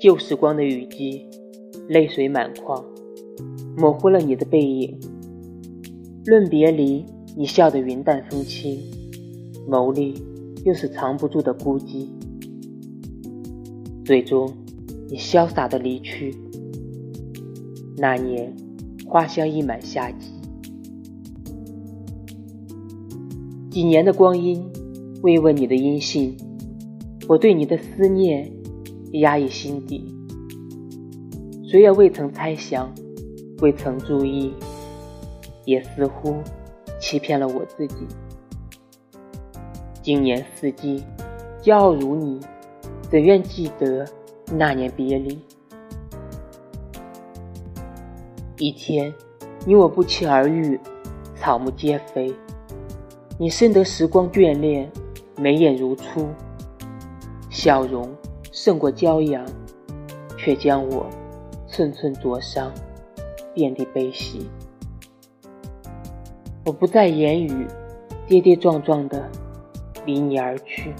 旧时光的雨季，泪水满眶，模糊了你的背影。论别离，你笑得云淡风轻，眸里又是藏不住的孤寂。最终，你潇洒的离去。那年，花香溢满夏季。几年的光阴，未问你的音信，我对你的思念压抑心底。谁也未曾猜想，未曾注意，也似乎欺骗了我自己。今年四季，骄傲如你，怎愿记得那年别离？一天，你我不期而遇，草木皆非。你深得时光眷恋，眉眼如初，笑容胜过骄阳，却将我寸寸灼伤，遍地悲喜。我不再言语，跌跌撞撞的离你而去。